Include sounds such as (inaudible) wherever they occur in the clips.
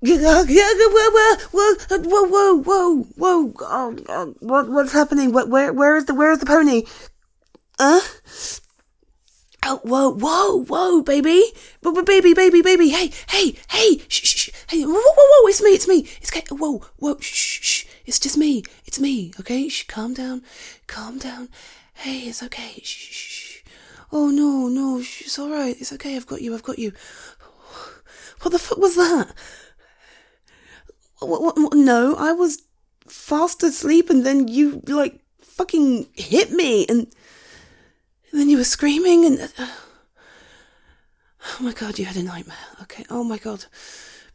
Whoa, whoa, whoa, whoa, whoa! Oh, oh, what, what's happening? What, where, where is the, where is the pony? Huh? Oh, whoa, whoa, whoa, baby, baby, baby, baby! Hey, hey, hey! Shh, shh, shh! Hey, whoa, whoa, whoa! It's me, it's me! It's okay. Whoa, whoa! Shh, shh! It's just me. It's me. Okay, shh, calm down, calm down. Hey, it's okay. Shh, shh. Oh no, no, shh, it's all right. It's okay. I've got you. I've got you. What the fuck was that? What, what, what, no, I was fast asleep and then you, like, fucking hit me and, and then you were screaming and. Uh, (sighs) oh my god, you had a nightmare. Okay, oh my god.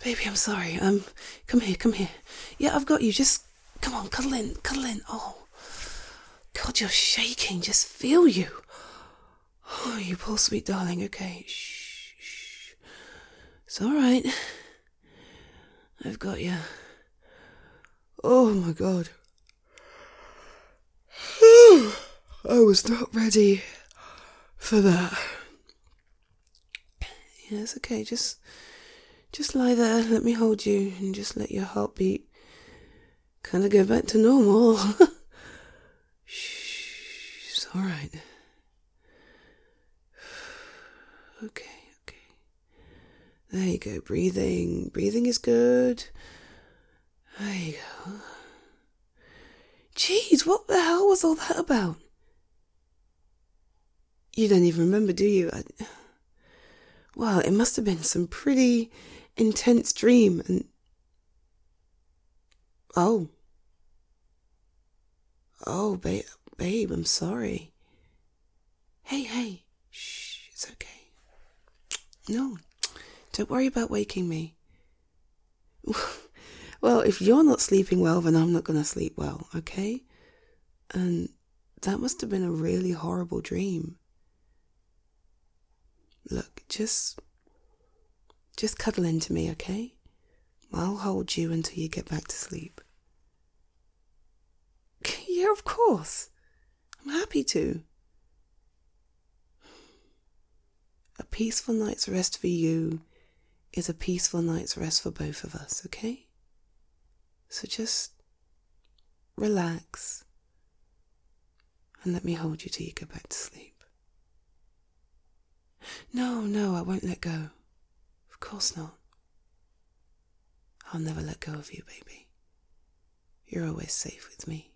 Baby, I'm sorry. Um, come here, come here. Yeah, I've got you. Just come on, cuddle in, cuddle in. Oh, God, you're shaking. Just feel you. Oh, you poor sweet darling. Okay, shh, shh. It's all right. I've got you. Oh my god. I was not ready for that. Yeah, it's okay. Just, just lie there. Let me hold you, and just let your heartbeat kind of go back to normal. (laughs) Shh, it's all right. (sighs) Okay, okay. There you go. Breathing. Breathing is good. There you go. Jeez, what the hell was all that about? You don't even remember, do you? I... Well, it must have been some pretty intense dream and. Oh. Oh, babe, babe, I'm sorry. Hey, hey, shh, it's okay. No, don't worry about waking me. (laughs) well, if you're not sleeping well, then I'm not going to sleep well, okay? And that must have been a really horrible dream. Look, just just cuddle into me, okay? I'll hold you until you get back to sleep. (laughs) yeah, of course. I'm happy to. A peaceful night's rest for you is a peaceful night's rest for both of us, okay? So just relax and let me hold you till you go back to sleep. No, no, I won't let go. Of course not. I'll never let go of you, baby. You're always safe with me.